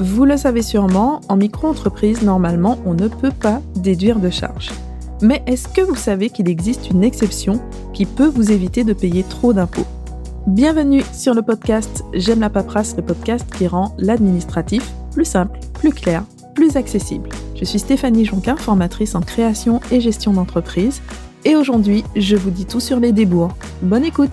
Vous le savez sûrement, en micro-entreprise, normalement, on ne peut pas déduire de charges. Mais est-ce que vous savez qu'il existe une exception qui peut vous éviter de payer trop d'impôts? Bienvenue sur le podcast J'aime la paperasse, le podcast qui rend l'administratif plus simple, plus clair, plus accessible. Je suis Stéphanie Jonquin, formatrice en création et gestion d'entreprise, et aujourd'hui, je vous dis tout sur les débours. Bonne écoute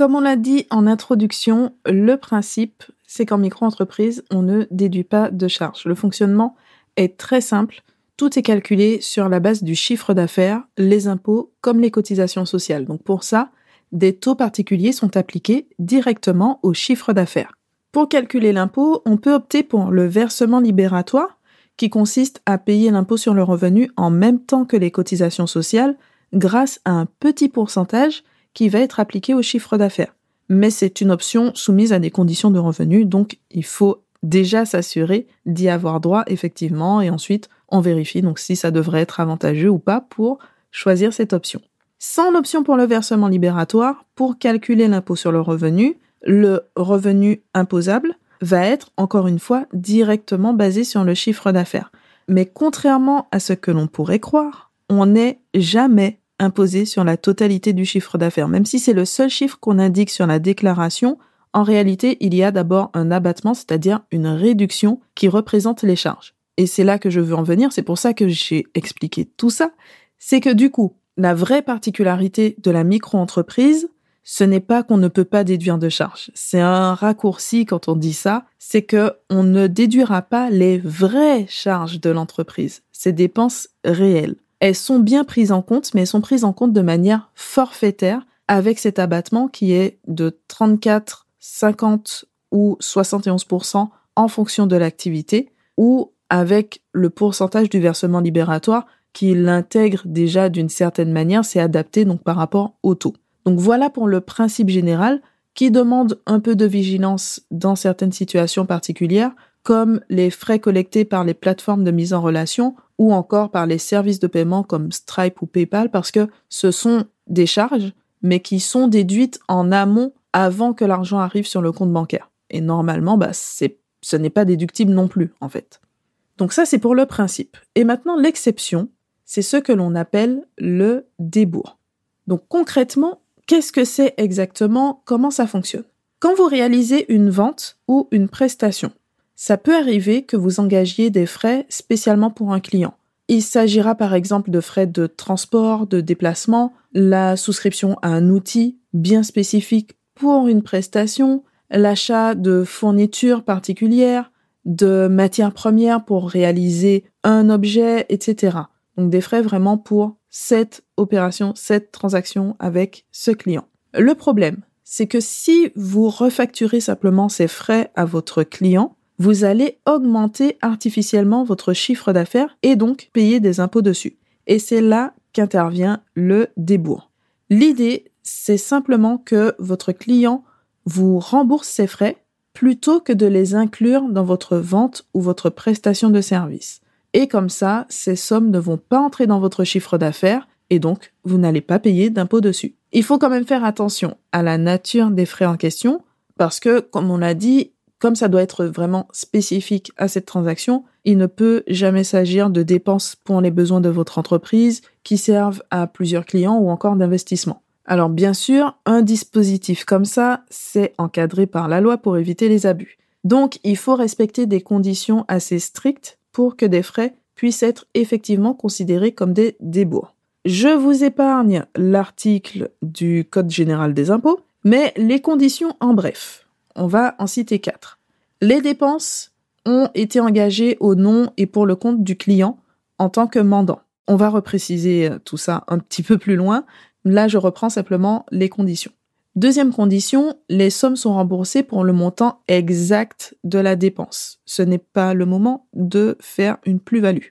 Comme on l'a dit en introduction, le principe, c'est qu'en micro-entreprise, on ne déduit pas de charges. Le fonctionnement est très simple. Tout est calculé sur la base du chiffre d'affaires, les impôts comme les cotisations sociales. Donc pour ça, des taux particuliers sont appliqués directement au chiffre d'affaires. Pour calculer l'impôt, on peut opter pour le versement libératoire, qui consiste à payer l'impôt sur le revenu en même temps que les cotisations sociales grâce à un petit pourcentage qui va être appliqué au chiffre d'affaires. Mais c'est une option soumise à des conditions de revenu, donc il faut déjà s'assurer d'y avoir droit effectivement, et ensuite on vérifie donc si ça devrait être avantageux ou pas pour choisir cette option. Sans l'option pour le versement libératoire, pour calculer l'impôt sur le revenu, le revenu imposable va être encore une fois directement basé sur le chiffre d'affaires. Mais contrairement à ce que l'on pourrait croire, on n'est jamais imposé sur la totalité du chiffre d'affaires. Même si c'est le seul chiffre qu'on indique sur la déclaration, en réalité, il y a d'abord un abattement, c'est-à-dire une réduction qui représente les charges. Et c'est là que je veux en venir, c'est pour ça que j'ai expliqué tout ça. C'est que du coup, la vraie particularité de la micro-entreprise, ce n'est pas qu'on ne peut pas déduire de charges. C'est un raccourci quand on dit ça, c'est que on ne déduira pas les vraies charges de l'entreprise, ces dépenses réelles elles sont bien prises en compte, mais elles sont prises en compte de manière forfaitaire avec cet abattement qui est de 34, 50 ou 71% en fonction de l'activité ou avec le pourcentage du versement libératoire qui l'intègre déjà d'une certaine manière, c'est adapté donc par rapport au taux. Donc voilà pour le principe général qui demande un peu de vigilance dans certaines situations particulières, comme les frais collectés par les plateformes de mise en relation ou encore par les services de paiement comme Stripe ou PayPal parce que ce sont des charges mais qui sont déduites en amont avant que l'argent arrive sur le compte bancaire. Et normalement, bah, ce n'est pas déductible non plus, en fait. Donc ça, c'est pour le principe. Et maintenant, l'exception, c'est ce que l'on appelle le débours. Donc concrètement, qu'est-ce que c'est exactement? Comment ça fonctionne? Quand vous réalisez une vente ou une prestation, ça peut arriver que vous engagiez des frais spécialement pour un client. Il s'agira par exemple de frais de transport, de déplacement, la souscription à un outil bien spécifique pour une prestation, l'achat de fournitures particulières, de matières premières pour réaliser un objet, etc. Donc des frais vraiment pour cette opération, cette transaction avec ce client. Le problème, c'est que si vous refacturez simplement ces frais à votre client, vous allez augmenter artificiellement votre chiffre d'affaires et donc payer des impôts dessus. Et c'est là qu'intervient le débours. L'idée, c'est simplement que votre client vous rembourse ses frais plutôt que de les inclure dans votre vente ou votre prestation de service. Et comme ça, ces sommes ne vont pas entrer dans votre chiffre d'affaires et donc vous n'allez pas payer d'impôts dessus. Il faut quand même faire attention à la nature des frais en question parce que, comme on l'a dit, comme ça doit être vraiment spécifique à cette transaction, il ne peut jamais s'agir de dépenses pour les besoins de votre entreprise qui servent à plusieurs clients ou encore d'investissement. Alors bien sûr, un dispositif comme ça, c'est encadré par la loi pour éviter les abus. Donc il faut respecter des conditions assez strictes pour que des frais puissent être effectivement considérés comme des débours. Je vous épargne l'article du Code général des impôts, mais les conditions en bref. On va en citer quatre. Les dépenses ont été engagées au nom et pour le compte du client en tant que mandant. On va repréciser euh, tout ça un petit peu plus loin. Là, je reprends simplement les conditions. Deuxième condition, les sommes sont remboursées pour le montant exact de la dépense. Ce n'est pas le moment de faire une plus-value.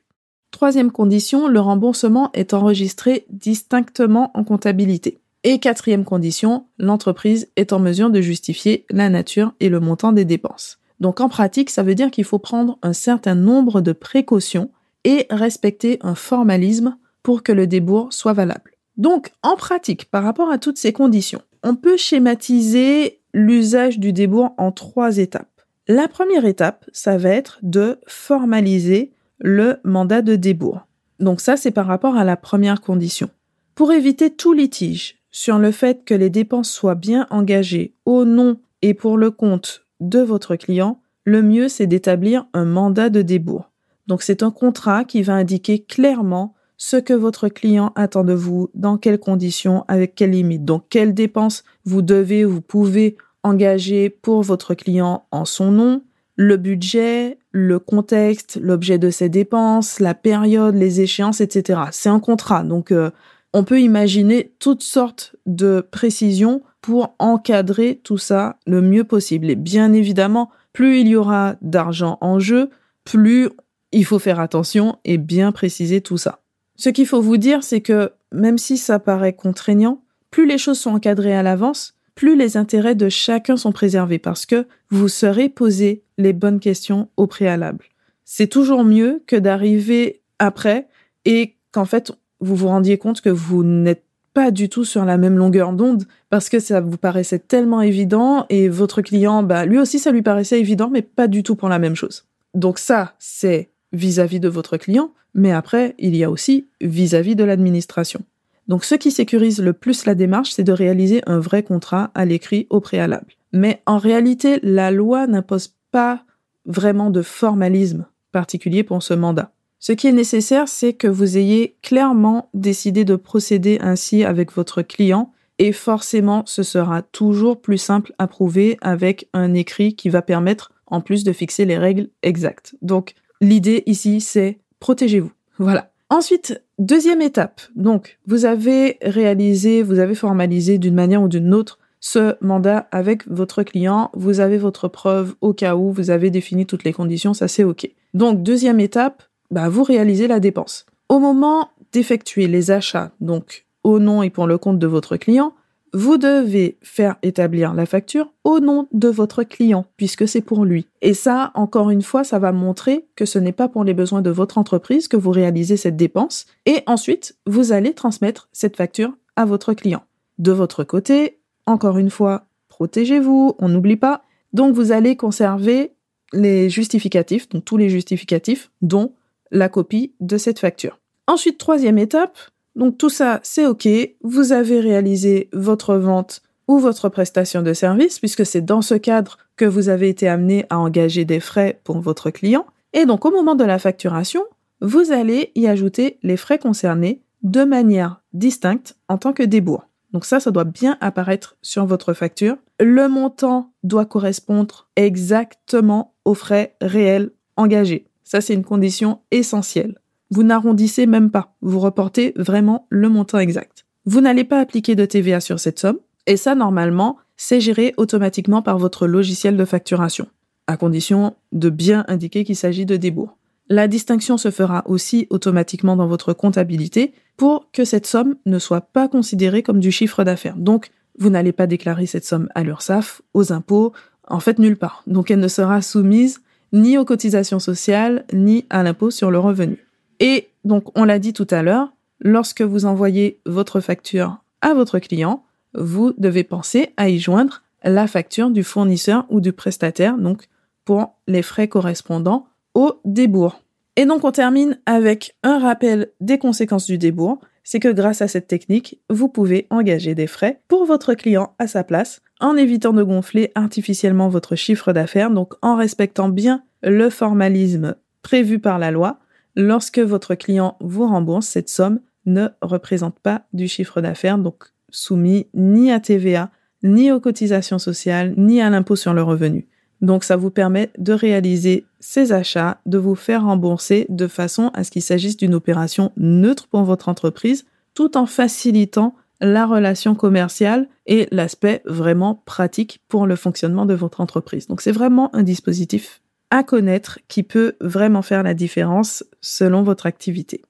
Troisième condition, le remboursement est enregistré distinctement en comptabilité. Et quatrième condition, l'entreprise est en mesure de justifier la nature et le montant des dépenses. Donc en pratique, ça veut dire qu'il faut prendre un certain nombre de précautions et respecter un formalisme pour que le débours soit valable. Donc en pratique, par rapport à toutes ces conditions, on peut schématiser l'usage du débours en trois étapes. La première étape, ça va être de formaliser le mandat de débours. Donc ça, c'est par rapport à la première condition. Pour éviter tout litige sur le fait que les dépenses soient bien engagées au nom et pour le compte de votre client, le mieux c'est d'établir un mandat de débours. Donc c'est un contrat qui va indiquer clairement ce que votre client attend de vous, dans quelles conditions, avec quelles limites. Donc quelles dépenses vous devez, vous pouvez engager pour votre client en son nom, le budget, le contexte, l'objet de ses dépenses, la période, les échéances, etc. C'est un contrat, donc euh, on peut imaginer toutes sortes de précisions pour encadrer tout ça le mieux possible. Et bien évidemment, plus il y aura d'argent en jeu, plus il faut faire attention et bien préciser tout ça. Ce qu'il faut vous dire, c'est que même si ça paraît contraignant, plus les choses sont encadrées à l'avance, plus les intérêts de chacun sont préservés parce que vous serez posé les bonnes questions au préalable. C'est toujours mieux que d'arriver après et qu'en fait vous vous rendiez compte que vous n'êtes pas du tout sur la même longueur d'onde parce que ça vous paraissait tellement évident et votre client, bah, lui aussi, ça lui paraissait évident, mais pas du tout pour la même chose. Donc ça, c'est vis-à-vis de votre client, mais après, il y a aussi vis-à-vis de l'administration. Donc ce qui sécurise le plus la démarche, c'est de réaliser un vrai contrat à l'écrit au préalable. Mais en réalité, la loi n'impose pas vraiment de formalisme particulier pour ce mandat. Ce qui est nécessaire, c'est que vous ayez clairement décidé de procéder ainsi avec votre client et forcément, ce sera toujours plus simple à prouver avec un écrit qui va permettre en plus de fixer les règles exactes. Donc, l'idée ici, c'est protégez-vous. Voilà. Ensuite, deuxième étape. Donc, vous avez réalisé, vous avez formalisé d'une manière ou d'une autre ce mandat avec votre client. Vous avez votre preuve au cas où vous avez défini toutes les conditions, ça c'est OK. Donc, deuxième étape, bah, vous réalisez la dépense. Au moment d'effectuer les achats, donc au nom et pour le compte de votre client, vous devez faire établir la facture au nom de votre client, puisque c'est pour lui. Et ça, encore une fois, ça va montrer que ce n'est pas pour les besoins de votre entreprise que vous réalisez cette dépense. Et ensuite, vous allez transmettre cette facture à votre client. De votre côté, encore une fois, protégez-vous, on n'oublie pas. Donc, vous allez conserver les justificatifs, donc tous les justificatifs, dont la copie de cette facture. Ensuite, troisième étape, donc tout ça, c'est OK, vous avez réalisé votre vente ou votre prestation de service, puisque c'est dans ce cadre que vous avez été amené à engager des frais pour votre client. Et donc au moment de la facturation, vous allez y ajouter les frais concernés de manière distincte en tant que débours. Donc ça, ça doit bien apparaître sur votre facture. Le montant doit correspondre exactement aux frais réels engagés. Ça, c'est une condition essentielle. Vous n'arrondissez même pas, vous reportez vraiment le montant exact. Vous n'allez pas appliquer de TVA sur cette somme, et ça, normalement, c'est géré automatiquement par votre logiciel de facturation, à condition de bien indiquer qu'il s'agit de débours. La distinction se fera aussi automatiquement dans votre comptabilité pour que cette somme ne soit pas considérée comme du chiffre d'affaires. Donc, vous n'allez pas déclarer cette somme à l'URSSAF, aux impôts, en fait nulle part. Donc, elle ne sera soumise ni aux cotisations sociales, ni à l'impôt sur le revenu. Et donc, on l'a dit tout à l'heure, lorsque vous envoyez votre facture à votre client, vous devez penser à y joindre la facture du fournisseur ou du prestataire, donc pour les frais correspondant au débours. Et donc on termine avec un rappel des conséquences du débours. C'est que grâce à cette technique, vous pouvez engager des frais pour votre client à sa place en évitant de gonfler artificiellement votre chiffre d'affaires, donc en respectant bien le formalisme prévu par la loi. Lorsque votre client vous rembourse, cette somme ne représente pas du chiffre d'affaires, donc soumis ni à TVA, ni aux cotisations sociales, ni à l'impôt sur le revenu. Donc ça vous permet de réaliser ces achats, de vous faire rembourser de façon à ce qu'il s'agisse d'une opération neutre pour votre entreprise, tout en facilitant la relation commerciale et l'aspect vraiment pratique pour le fonctionnement de votre entreprise. Donc c'est vraiment un dispositif à connaître qui peut vraiment faire la différence selon votre activité.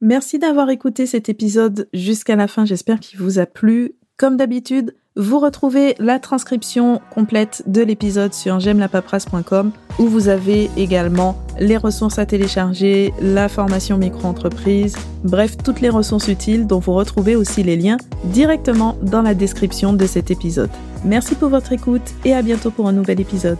Merci d'avoir écouté cet épisode jusqu'à la fin, j'espère qu'il vous a plu. Comme d'habitude, Vous retrouvez la transcription complète de l'épisode sur j'aime où vous avez également les ressources à télécharger, la formation micro-entreprise, bref, toutes les ressources utiles dont vous retrouvez aussi les liens directement dans la description de cet épisode. Merci pour votre écoute et à bientôt pour un nouvel épisode.